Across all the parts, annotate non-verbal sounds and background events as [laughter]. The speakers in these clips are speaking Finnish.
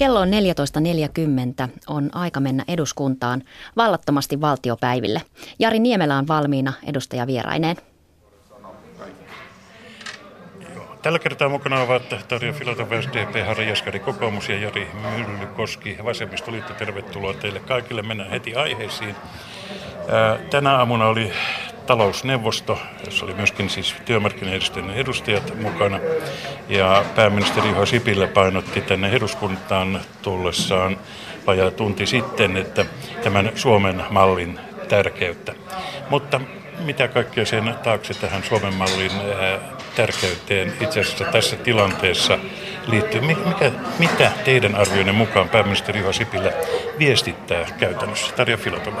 Kello on 14.40. On aika mennä eduskuntaan vallattomasti valtiopäiville. Jari Niemelä on valmiina edustaja Vieraineen. Tällä kertaa mukana ovat Tarja Filatov, SDP, Harri Jaskari, kokoomus ja Jari Myllykoski, vasemmistoliitto. Tervetuloa teille kaikille. Mennään heti aiheisiin. Tänä aamuna oli talousneuvosto, jossa oli myöskin siis työmarkkinajärjestöjen edustajat mukana. Ja pääministeri Juha Sipilä painotti tänne eduskuntaan tullessaan vajaa tunti sitten, että tämän Suomen mallin tärkeyttä. Mutta mitä kaikkea sen taakse tähän Suomen mallin tärkeyteen itse asiassa tässä tilanteessa liittyy? Mikä, mitä teidän arvioinnin mukaan pääministeri Juha Sipilä viestittää käytännössä? Tarja Filatov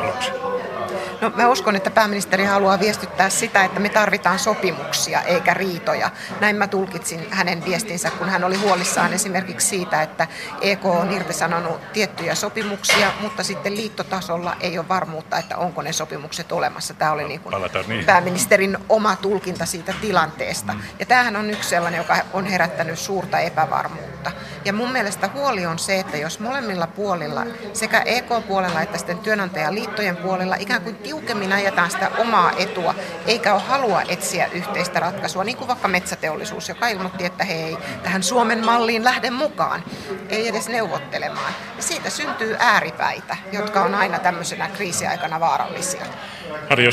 No mä uskon, että pääministeri haluaa viestittää sitä, että me tarvitaan sopimuksia eikä riitoja. Näin mä tulkitsin hänen viestinsä, kun hän oli huolissaan esimerkiksi siitä, että EK on irtisanonut tiettyjä sopimuksia, mutta sitten liittotasolla ei ole varmuutta, että onko ne sopimukset olemassa. Tämä oli niin kuin pääministerin oma tulkinta siitä tilanteesta. Ja tämähän on yksi sellainen, joka on herättänyt suurta epävarmuutta. Ja mun mielestä huoli on se, että jos molemmilla puolilla, sekä EK-puolella että sitten työnantajaliittojen puolella, ikään kuin tiukemmin ajetaan sitä omaa etua, eikä ole halua etsiä yhteistä ratkaisua, niin kuin vaikka metsäteollisuus, joka ilmoitti, että he ei tähän Suomen malliin lähde mukaan, ei edes neuvottelemaan. Ja siitä syntyy ääripäitä, jotka on aina tämmöisenä kriisiaikana vaarallisia. Harri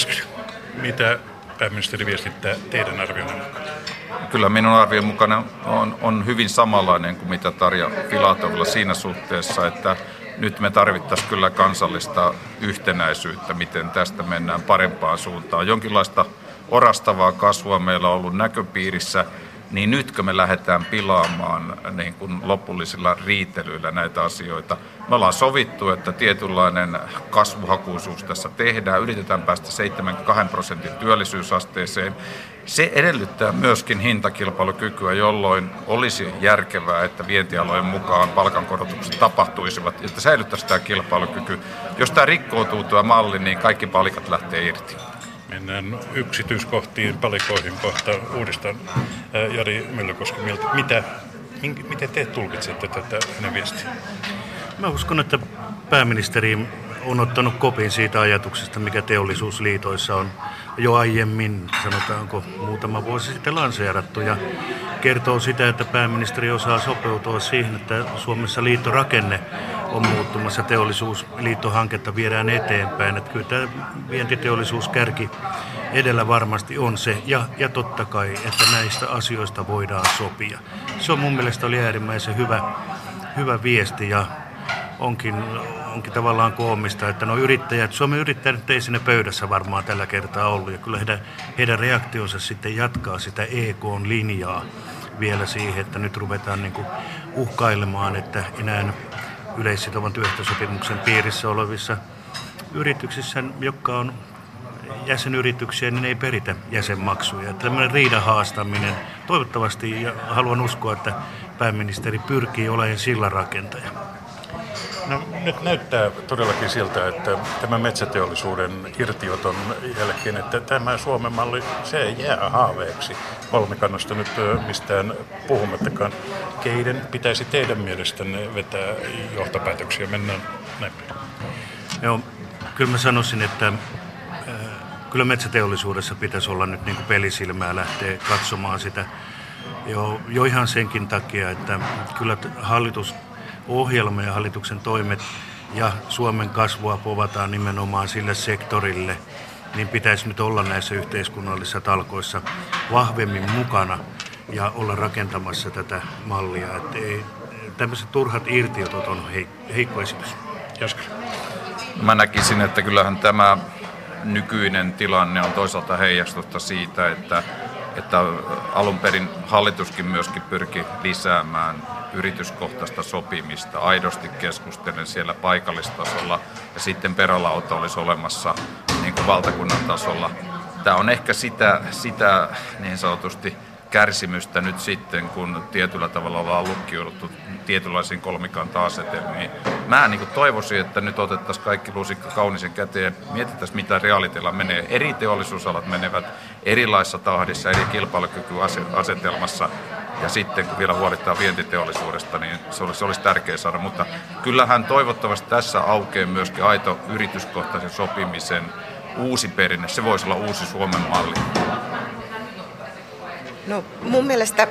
mitä pääministeri viestittää teidän arvionne mukaan? Kyllä minun arvion mukana on, on hyvin samanlainen kuin mitä Tarja Filatovilla siinä suhteessa, että nyt me tarvittaisiin kyllä kansallista yhtenäisyyttä, miten tästä mennään parempaan suuntaan. Jonkinlaista orastavaa kasvua meillä on ollut näköpiirissä, niin nytkö me lähdetään pilaamaan niin kuin lopullisilla riitelyillä näitä asioita. Me ollaan sovittu, että tietynlainen kasvuhakuisuus tässä tehdään, yritetään päästä 72 prosentin työllisyysasteeseen se edellyttää myöskin hintakilpailukykyä, jolloin olisi järkevää, että vientialojen mukaan palkankorotukset tapahtuisivat, että säilyttäisi tämä kilpailukyky. Jos tämä rikkoutuu tuo malli, niin kaikki palikat lähtee irti. Mennään yksityiskohtiin, palikoihin kohta uudestaan. Jari Myllykoski, mitä, miten te tulkitsette tätä hänen viestiä? Mä uskon, että pääministeri on ottanut kopin siitä ajatuksesta, mikä teollisuusliitoissa on jo aiemmin, sanotaanko muutama vuosi sitten lanseerattu ja kertoo sitä, että pääministeri osaa sopeutua siihen, että Suomessa liittorakenne on muuttumassa, teollisuusliittohanketta viedään eteenpäin. Että kyllä tämä vientiteollisuuskärki edellä varmasti on se, ja, ja totta kai, että näistä asioista voidaan sopia. Se on mun mielestä oli äärimmäisen hyvä, hyvä viesti, ja onkin, onkin tavallaan koomista, että no yrittäjät, Suomen yrittäjät ei sinne pöydässä varmaan tällä kertaa ollut, ja kyllä heidän, heidän reaktionsa sitten jatkaa sitä EK-linjaa vielä siihen, että nyt ruvetaan niin kuin uhkailemaan, että enää yleissitovan työehtosopimuksen piirissä olevissa yrityksissä, jotka on jäsenyrityksiä, niin ei peritä jäsenmaksuja. Tällainen riidan haastaminen, toivottavasti ja haluan uskoa, että pääministeri pyrkii olemaan sillä rakentaja. No nyt näyttää todellakin siltä, että tämä metsäteollisuuden irtioton jälkeen, että tämä Suomen malli, se jää haaveeksi kolmikannasta nyt mistään puhumattakaan. Keiden pitäisi teidän mielestänne vetää johtopäätöksiä? Mennään näin. Joo, kyllä mä sanoisin, että kyllä metsäteollisuudessa pitäisi olla nyt niin kuin pelisilmää lähteä katsomaan sitä jo, jo ihan senkin takia, että kyllä hallitus ohjelma ja hallituksen toimet ja Suomen kasvua povataan nimenomaan sille sektorille, niin pitäisi nyt olla näissä yhteiskunnallisissa talkoissa vahvemmin mukana ja olla rakentamassa tätä mallia. Että ei, tämmöiset turhat irtiotot on heikko esitys. Jaskar. Mä näkisin, että kyllähän tämä nykyinen tilanne on toisaalta heijastusta siitä, että, että alun perin hallituskin myöskin pyrki lisäämään yrityskohtaista sopimista, aidosti keskustellen siellä paikallistasolla ja sitten perälauta olisi olemassa niin kuin valtakunnan tasolla. Tämä on ehkä sitä, sitä niin sanotusti kärsimystä nyt sitten, kun tietyllä tavalla ollaan lukkiuduttu tietynlaisiin kolmikanta-asetelmiin. Mä niin toivoisin, että nyt otettaisiin kaikki lusikka kaunisen käteen, mietittäisiin mitä reaalitila menee. Eri teollisuusalat menevät erilaisessa tahdissa, eri kilpailukykyasetelmassa ja sitten kun vielä huolittaa vientiteollisuudesta, niin se olisi, se olisi tärkeää saada. Mutta kyllähän toivottavasti tässä aukeaa myöskin aito yrityskohtaisen sopimisen uusi perinne. Se voisi olla uusi Suomen malli. No mun mielestä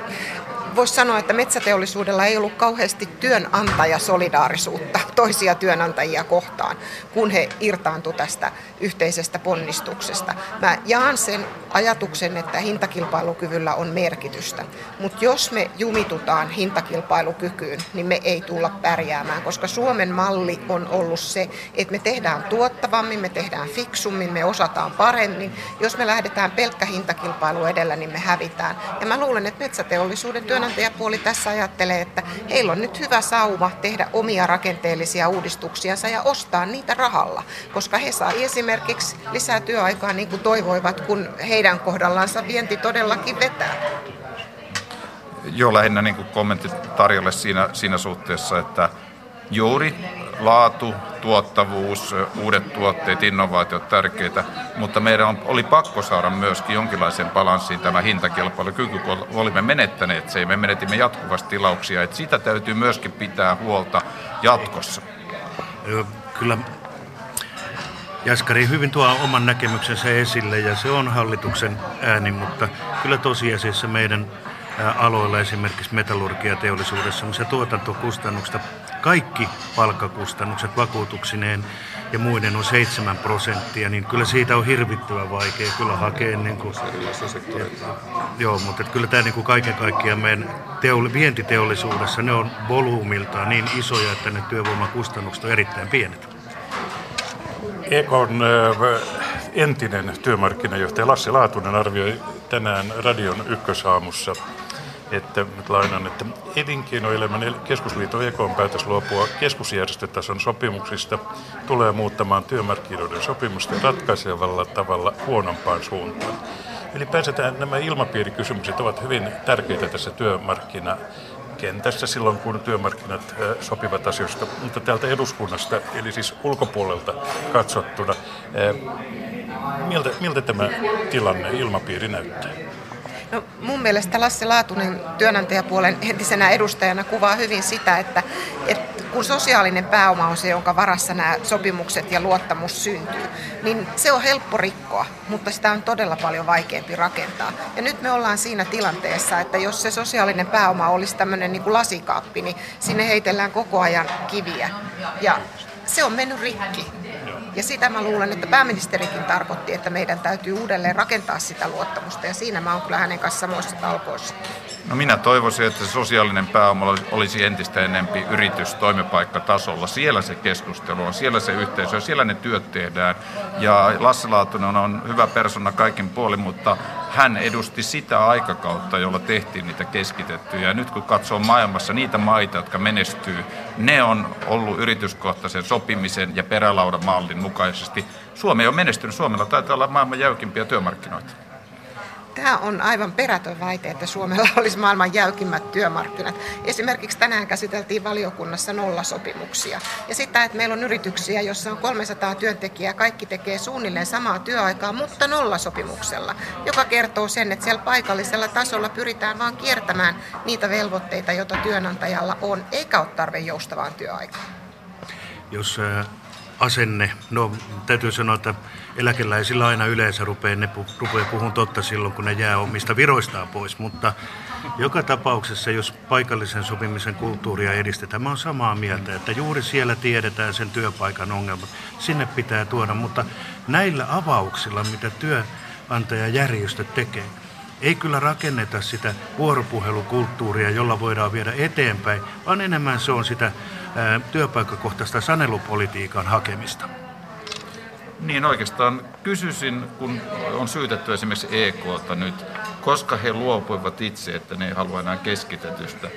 voisi sanoa, että metsäteollisuudella ei ollut kauheasti työnantajasolidaarisuutta toisia työnantajia kohtaan, kun he irtaantu tästä yhteisestä ponnistuksesta. Mä jaan sen ajatuksen, että hintakilpailukyvyllä on merkitystä, mutta jos me jumitutaan hintakilpailukykyyn, niin me ei tulla pärjäämään, koska Suomen malli on ollut se, että me tehdään tuottavammin, me tehdään fiksummin, me osataan paremmin. Jos me lähdetään pelkkä hintakilpailu edellä, niin me hävitään. Ja mä luulen, että metsäteollisuuden työnantajapuoli tässä ajattelee, että heillä on nyt hyvä sauma tehdä omia rakenteellisia uudistuksiansa ja ostaa niitä rahalla, koska he saa esimerkiksi lisää työaikaa niin kuin toivoivat, kun heidän kohdallansa vienti todellakin vetää. Joo, lähinnä niin kuin kommentti Tarjalle siinä, siinä suhteessa, että juuri laatu, tuottavuus, uudet tuotteet, innovaatiot tärkeitä, mutta meidän oli pakko saada myöskin jonkinlaisen balanssiin tämä hintakilpailukyky, kun olimme menettäneet se, me menetimme jatkuvasti tilauksia, että sitä täytyy myöskin pitää huolta jatkossa. Kyllä Jaskari hyvin tuo oman näkemyksensä esille ja se on hallituksen ääni, mutta kyllä tosiasiassa meidän aloilla, esimerkiksi metallurgiateollisuudessa, missä tuotantokustannukset, kaikki palkkakustannukset vakuutuksineen ja muiden on 7 prosenttia, niin kyllä siitä on hirvittävän vaikea kyllä hakea. Niin kuin, ja, joo, mutta kyllä tämä niin kuin kaiken kaikkiaan meidän teoli, vientiteollisuudessa, ne on volyymiltaan niin isoja, että ne työvoimakustannukset on erittäin pienet. Ekon entinen työmarkkinajohtaja Lassi Laatunen arvioi tänään radion ykkösaamussa, että nyt lainan, että elinkeinoelämän keskusliiton Ekon päätös luopua keskusjärjestötason sopimuksista tulee muuttamaan työmarkkinoiden sopimusta ratkaisevalla tavalla huonompaan suuntaan. Ylipäänsä nämä ilmapiirikysymykset ovat hyvin tärkeitä tässä työmarkkina kentässä silloin, kun työmarkkinat sopivat asioista, mutta täältä eduskunnasta, eli siis ulkopuolelta katsottuna, miltä, miltä tämä tilanne, ilmapiiri näyttää? No, mun mielestä Lasse Laatunen työnantajapuolen entisenä edustajana kuvaa hyvin sitä, että, että kun sosiaalinen pääoma on se, jonka varassa nämä sopimukset ja luottamus syntyy, niin se on helppo rikkoa, mutta sitä on todella paljon vaikeampi rakentaa. Ja nyt me ollaan siinä tilanteessa, että jos se sosiaalinen pääoma olisi tämmöinen niin kuin lasikaappi, niin sinne heitellään koko ajan kiviä. Ja se on mennyt rikki. Ja sitä mä luulen, että pääministerikin tarkoitti, että meidän täytyy uudelleen rakentaa sitä luottamusta. Ja siinä mä oon kyllä hänen kanssa samoissa talkoissa. No minä toivoisin, että se sosiaalinen pääoma olisi entistä enempi yritys toimipaikkatasolla. Siellä se keskustelu on, siellä se yhteisö, siellä ne työt tehdään. Ja Lasse Laatunen on hyvä persona kaikin puolin, mutta hän edusti sitä aikakautta, jolla tehtiin niitä keskitettyjä. Ja nyt kun katsoo maailmassa niitä maita, jotka menestyy, ne on ollut yrityskohtaisen sopimisen ja perälaudan mallin mukaisesti. Suomi on menestynyt. Suomella taitaa olla maailman jäykimpiä työmarkkinoita. Tämä on aivan perätön väite, että Suomella [laughs] olisi maailman jäykimmät työmarkkinat. Esimerkiksi tänään käsiteltiin valiokunnassa nollasopimuksia. Ja sitä, että meillä on yrityksiä, jossa on 300 työntekijää, kaikki tekee suunnilleen samaa työaikaa, mutta nollasopimuksella, joka kertoo sen, että siellä paikallisella tasolla pyritään vain kiertämään niitä velvoitteita, joita työnantajalla on, eikä ole tarve joustavaan työaikaan. Jos asenne. No täytyy sanoa, että eläkeläisillä aina yleensä rupeaa, ne pu, rupeaa puhun totta silloin, kun ne jää omista viroistaan pois. Mutta joka tapauksessa, jos paikallisen sopimisen kulttuuria edistetään, mä olen samaa mieltä, että juuri siellä tiedetään sen työpaikan ongelmat. Sinne pitää tuoda, mutta näillä avauksilla, mitä työnantajajärjestöt tekee, ei kyllä rakenneta sitä vuoropuhelukulttuuria, jolla voidaan viedä eteenpäin, vaan enemmän se on sitä työpaikkakohtaista sanelupolitiikan hakemista. Niin oikeastaan kysyisin, kun on syytetty esimerkiksi EKta nyt, koska he luopuivat itse, että ne ei halua enää keskitetystä,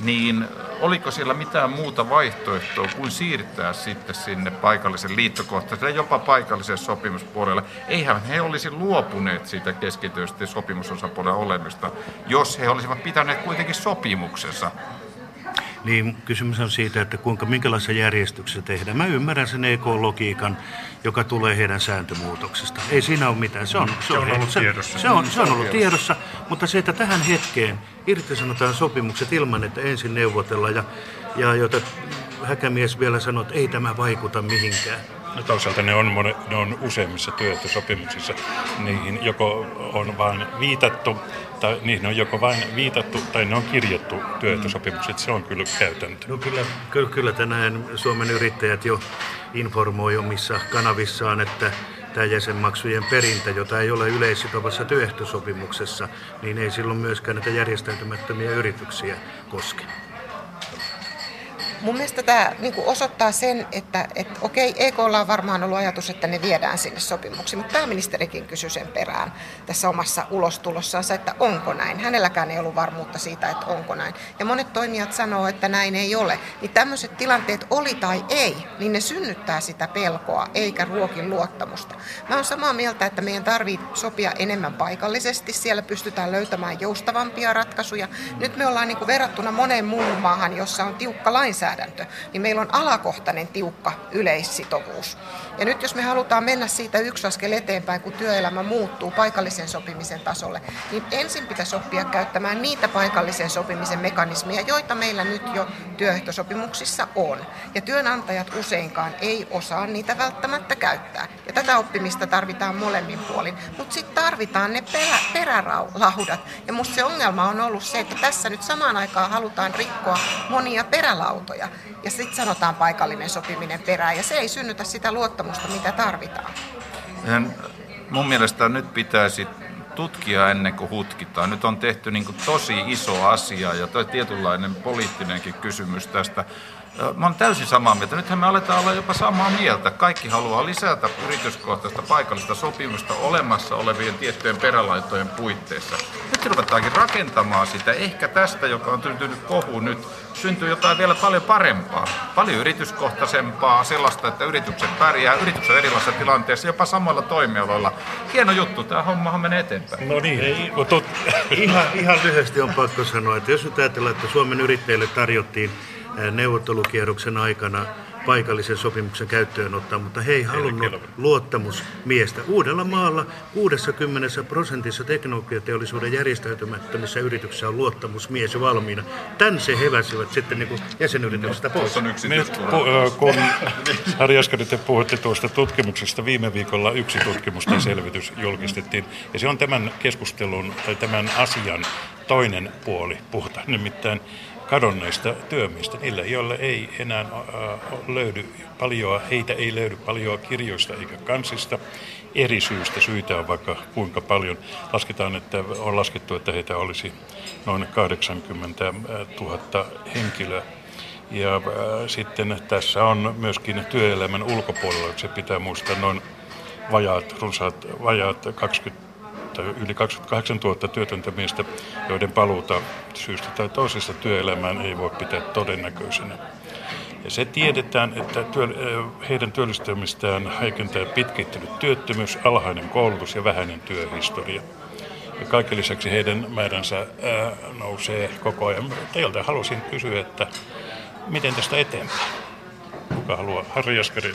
niin oliko siellä mitään muuta vaihtoehtoa kuin siirtää sitten sinne paikallisen liittokohtaiselle, jopa paikalliselle sopimuspuolelle? Eihän he olisi luopuneet siitä keskitystä sopimusosapuolen olemista, jos he olisivat pitäneet kuitenkin sopimuksensa niin kysymys on siitä, että kuinka, minkälaisessa järjestyksessä tehdään. Mä ymmärrän sen EK-logiikan, joka tulee heidän sääntömuutoksesta. Ei siinä ole mitään. Se on, se on, se on ollut tiedossa. Se on, se on ollut tiedossa, mutta se, että tähän hetkeen irtisanotaan sopimukset ilman, että ensin neuvotellaan ja, ja jota Häkämies vielä sanoi, että ei tämä vaikuta mihinkään. No toisaalta ne on, mone, ne on useimmissa työehtosopimuksissa. Niihin joko on vain viitattu, tai niihin on joko vain viitattu tai ne on kirjattu työehtosopimukset. Se on kyllä käytäntö. No kyllä, kyllä, kyllä tänään Suomen yrittäjät jo informoi omissa kanavissaan, että tämä jäsenmaksujen perintä, jota ei ole yleissitovassa työehtosopimuksessa, niin ei silloin myöskään näitä järjestäytymättömiä yrityksiä koske. Mun mielestä tämä niin osoittaa sen, että, että okei, EKlla on varmaan ollut ajatus, että ne viedään sinne sopimuksiin, mutta pääministerikin kysyi sen perään tässä omassa ulostulossaan, että onko näin. Hänelläkään ei ollut varmuutta siitä, että onko näin. Ja monet toimijat sanoo, että näin ei ole. Niin tämmöiset tilanteet oli tai ei, niin ne synnyttää sitä pelkoa, eikä ruokin luottamusta. Mä oon samaa mieltä, että meidän tarvii sopia enemmän paikallisesti. Siellä pystytään löytämään joustavampia ratkaisuja. Nyt me ollaan niin verrattuna moneen muuhun maahan, jossa on tiukka lainsäädäntö lainsäädäntö, niin meillä on alakohtainen tiukka yleissitovuus. Ja nyt jos me halutaan mennä siitä yksi askel eteenpäin, kun työelämä muuttuu paikallisen sopimisen tasolle, niin ensin pitäisi oppia käyttämään niitä paikallisen sopimisen mekanismeja, joita meillä nyt jo työehtosopimuksissa on. Ja työnantajat useinkaan ei osaa niitä välttämättä käyttää. Ja tätä oppimista tarvitaan molemmin puolin. Mutta sitten tarvitaan ne perä, perälaudat. Ja musta se ongelma on ollut se, että tässä nyt samaan aikaan halutaan rikkoa monia perälautoja. Ja sitten sanotaan paikallinen sopiminen perään, ja se ei synnytä sitä luottamusta, mitä tarvitaan. Mun mielestä nyt pitäisi tutkia ennen kuin hutkitaan. Nyt on tehty niin tosi iso asia ja tietynlainen poliittinenkin kysymys tästä. Mä oon täysin samaa mieltä. Nythän me aletaan olla jopa samaa mieltä. Kaikki haluaa lisätä yrityskohtaista paikallista sopimusta olemassa olevien tiettyjen perälaitojen puitteissa. Nyt ruvetaankin rakentamaan sitä. Ehkä tästä, joka on syntynyt kohu nyt, syntyy jotain vielä paljon parempaa. Paljon yrityskohtaisempaa, sellaista, että yritykset pärjää, yritykset erilaisissa tilanteissa, jopa samalla toimialoilla. Hieno juttu, tämä hommahan menee eteenpäin. No niin, Ei, tot... [laughs] ihan, ihan lyhyesti on pakko sanoa, että jos nyt ajatellaan, että Suomen yrittäjille tarjottiin neuvottelukierroksen aikana paikallisen sopimuksen käyttöön ottaa, mutta he ei halunnut luottamusmiestä. Uudella maalla 60 prosentissa teknologiateollisuuden järjestäytymättömissä yrityksissä on luottamusmies valmiina. Tän se heväsivät sitten niin kuin jäsenyrityksestä pois. Nyt, kun Harri Jaskari, te puhutte tuosta tutkimuksesta, viime viikolla yksi tutkimus tai selvitys julkistettiin, ja se on tämän keskustelun tai tämän asian toinen puoli. Puhutaan nimittäin kadonneista työmistä, niille, joille ei enää löydy paljon, heitä ei löydy paljon kirjoista eikä kansista. Eri syystä syitä on vaikka kuinka paljon. Lasketaan, että on laskettu, että heitä olisi noin 80 000 henkilöä. Ja sitten tässä on myöskin työelämän ulkopuolella, se pitää muistaa, noin vajaat, runsaat, vajaat 20 että yli 28 000 työtöntä miestä, joiden paluuta syystä tai toisesta työelämään ei voi pitää todennäköisenä. Ja se tiedetään, että työ, heidän työllistämistään heikentää pitkittynyt työttömyys, alhainen koulutus ja vähäinen työhistoria. Ja kaiken lisäksi heidän määränsä ää, nousee koko ajan. Teiltä haluaisin kysyä, että miten tästä eteenpäin? Kuka haluaa? Harri Jaskari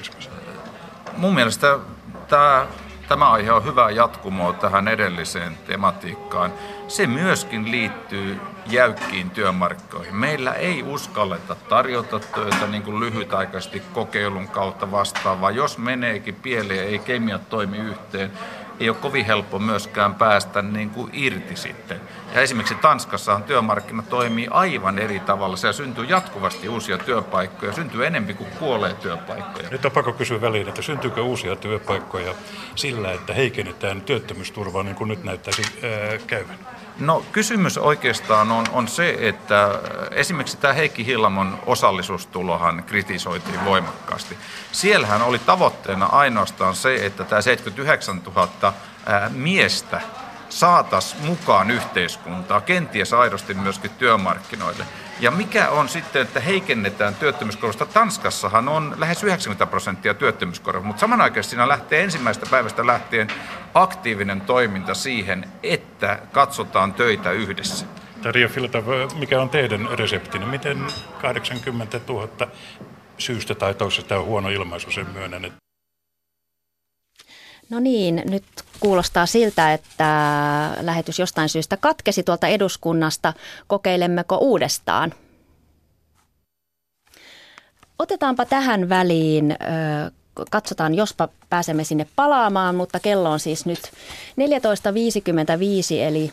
Mun mielestä tämä Tämä aihe on hyvä jatkumoa tähän edelliseen tematiikkaan. Se myöskin liittyy jäykkiin työmarkkoihin. Meillä ei uskalleta tarjota töitä niin kuin lyhytaikaisesti kokeilun kautta vastaavaa. Jos meneekin pieleen, ei kemiat toimi yhteen, ei ole kovin helppo myöskään päästä niin kuin irti sitten. Ja esimerkiksi Tanskassahan työmarkkina toimii aivan eri tavalla. Siellä syntyy jatkuvasti uusia työpaikkoja, syntyy enemmän kuin kuolee työpaikkoja. Nyt on pakko kysyä väliin, että syntyykö uusia työpaikkoja sillä, että heikennetään työttömyysturvaa niin kuin nyt näyttäisi ää, käyvän? No kysymys oikeastaan on, on se, että esimerkiksi tämä Heikki Hillamon osallisuustulohan kritisoitiin voimakkaasti. Siellähän oli tavoitteena ainoastaan se, että tämä 79 000 ää, miestä saataisiin mukaan yhteiskuntaa, kenties aidosti myöskin työmarkkinoille. Ja mikä on sitten, että heikennetään työttömyyskorvausta? Tanskassahan on lähes 90 prosenttia työttömyyskorvausta, mutta samanaikaisesti siinä lähtee ensimmäisestä päivästä lähtien aktiivinen toiminta siihen, että katsotaan töitä yhdessä. Tarja Filta, mikä on teidän reseptinne? Miten 80 000 syystä tai toisesta on huono ilmaisu, sen myönnän. No niin, nyt kuulostaa siltä, että lähetys jostain syystä katkesi tuolta eduskunnasta. Kokeilemmeko uudestaan? Otetaanpa tähän väliin, katsotaan jospa pääsemme sinne palaamaan, mutta kello on siis nyt 14.55 eli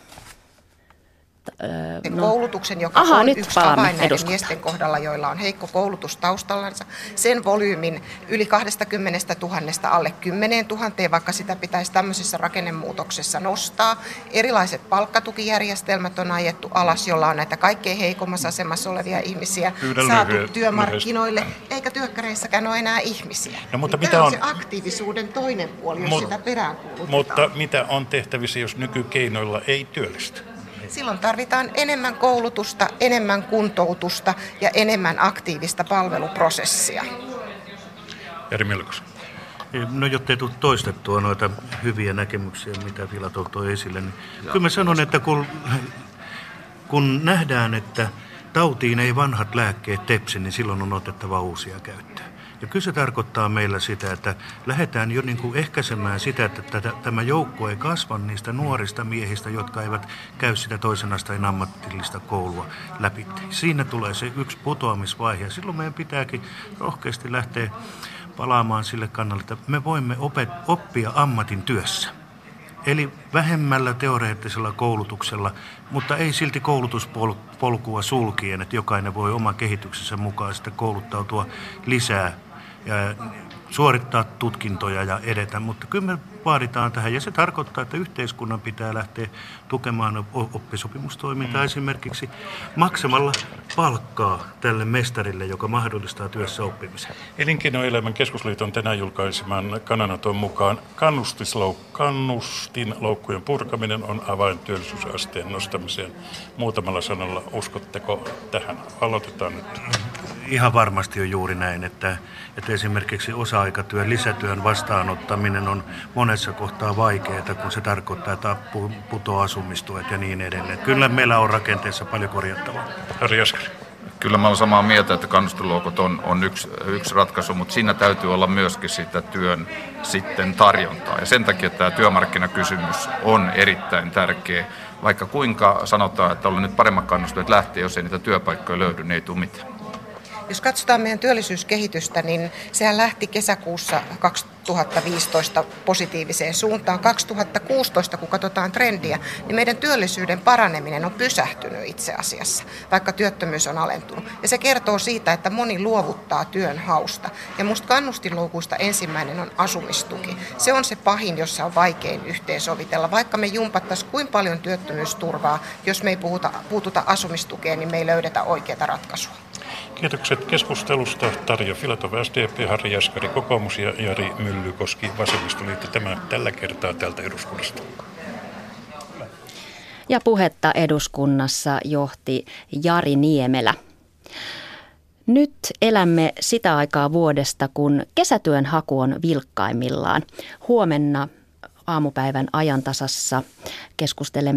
no. koulutuksen, joka Aha, on nyt yksi avain näiden miesten kohdalla, joilla on heikko koulutus taustallansa, sen volyymin yli 20 000 alle 10 000, vaikka sitä pitäisi tämmöisessä rakennemuutoksessa nostaa. Erilaiset palkkatukijärjestelmät on ajettu alas, jolla on näitä kaikkein heikommassa asemassa olevia ihmisiä Yhden saatu lyhyen, työmarkkinoille, lyhyesti. eikä työkkäreissäkään ole enää ihmisiä. No, mutta mitä Tämä on, on se aktiivisuuden toinen puoli, jos mut, sitä peräänkuulutetaan. Mutta mitä on tehtävissä, jos nykykeinoilla ei työllistä? Silloin tarvitaan enemmän koulutusta, enemmän kuntoutusta ja enemmän aktiivista palveluprosessia. Jari Milkos. No jottei tule toistettua noita hyviä näkemyksiä, mitä Filatov toi esille, niin kyllä mä sanon, että kun, kun nähdään, että tautiin ei vanhat lääkkeet tepsi, niin silloin on otettava uusia käyttöön. Ja kyllä se tarkoittaa meillä sitä, että lähdetään jo niin kuin ehkäisemään sitä, että tätä, tämä joukko ei kasva niistä nuorista miehistä, jotka eivät käy sitä toisen asteen ammatillista koulua läpi. Siinä tulee se yksi putoamisvaihe silloin meidän pitääkin rohkeasti lähteä palaamaan sille kannalle, että me voimme opet- oppia ammatin työssä. Eli vähemmällä teoreettisella koulutuksella, mutta ei silti koulutuspolkua sulkien, että jokainen voi oman kehityksensä mukaan sitten kouluttautua lisää suorittaa tutkintoja ja edetä, mutta kyllä me vaaditaan tähän ja se tarkoittaa, että yhteiskunnan pitää lähteä tukemaan oppisopimustoimintaa mm. esimerkiksi maksamalla palkkaa tälle mestarille, joka mahdollistaa työssä oppimisen. Elinkeinoelämän keskusliiton tänään julkaiseman kannanoton mukaan kannustinloukkujen purkaminen on avain työllisyysasteen nostamiseen. Muutamalla sanalla uskotteko tähän? Aloitetaan nyt. Ihan varmasti on juuri näin, että, että esimerkiksi osa-aikatyön, lisätyön vastaanottaminen on monessa kohtaa vaikeaa, kun se tarkoittaa, että putoaa asumistuet ja niin edelleen. Kyllä meillä on rakenteessa paljon korjattavaa. Kyllä mä olen samaa mieltä, että kannustiluokot on, on yksi, yksi ratkaisu, mutta siinä täytyy olla myöskin sitä työn sitten tarjontaa. Ja sen takia tämä työmarkkinakysymys on erittäin tärkeä. Vaikka kuinka sanotaan, että on nyt paremmat kannusteet lähteä, jos ei niitä työpaikkoja löydy, niin ei tule mitään. Jos katsotaan meidän työllisyyskehitystä, niin sehän lähti kesäkuussa 2015 positiiviseen suuntaan. 2016, kun katsotaan trendiä, niin meidän työllisyyden paraneminen on pysähtynyt itse asiassa, vaikka työttömyys on alentunut. Ja se kertoo siitä, että moni luovuttaa työn hausta. Ja musta kannustinloukuista ensimmäinen on asumistuki. Se on se pahin, jossa on vaikein yhteensovitella. Vaikka me jumpattaisiin kuin paljon työttömyysturvaa, jos me ei puhuta, puututa asumistukeen, niin me ei löydetä oikeaa ratkaisua. Kiitokset keskustelusta. Tarja Filatov, SDP, Harri Jaskari, kokoomus ja Jari Myllykoski, vasemmistoliitto. Tämä tällä kertaa täältä eduskunnasta. Ja puhetta eduskunnassa johti Jari Niemelä. Nyt elämme sitä aikaa vuodesta, kun kesätyön haku on vilkkaimmillaan. Huomenna aamupäivän ajantasassa keskustelemme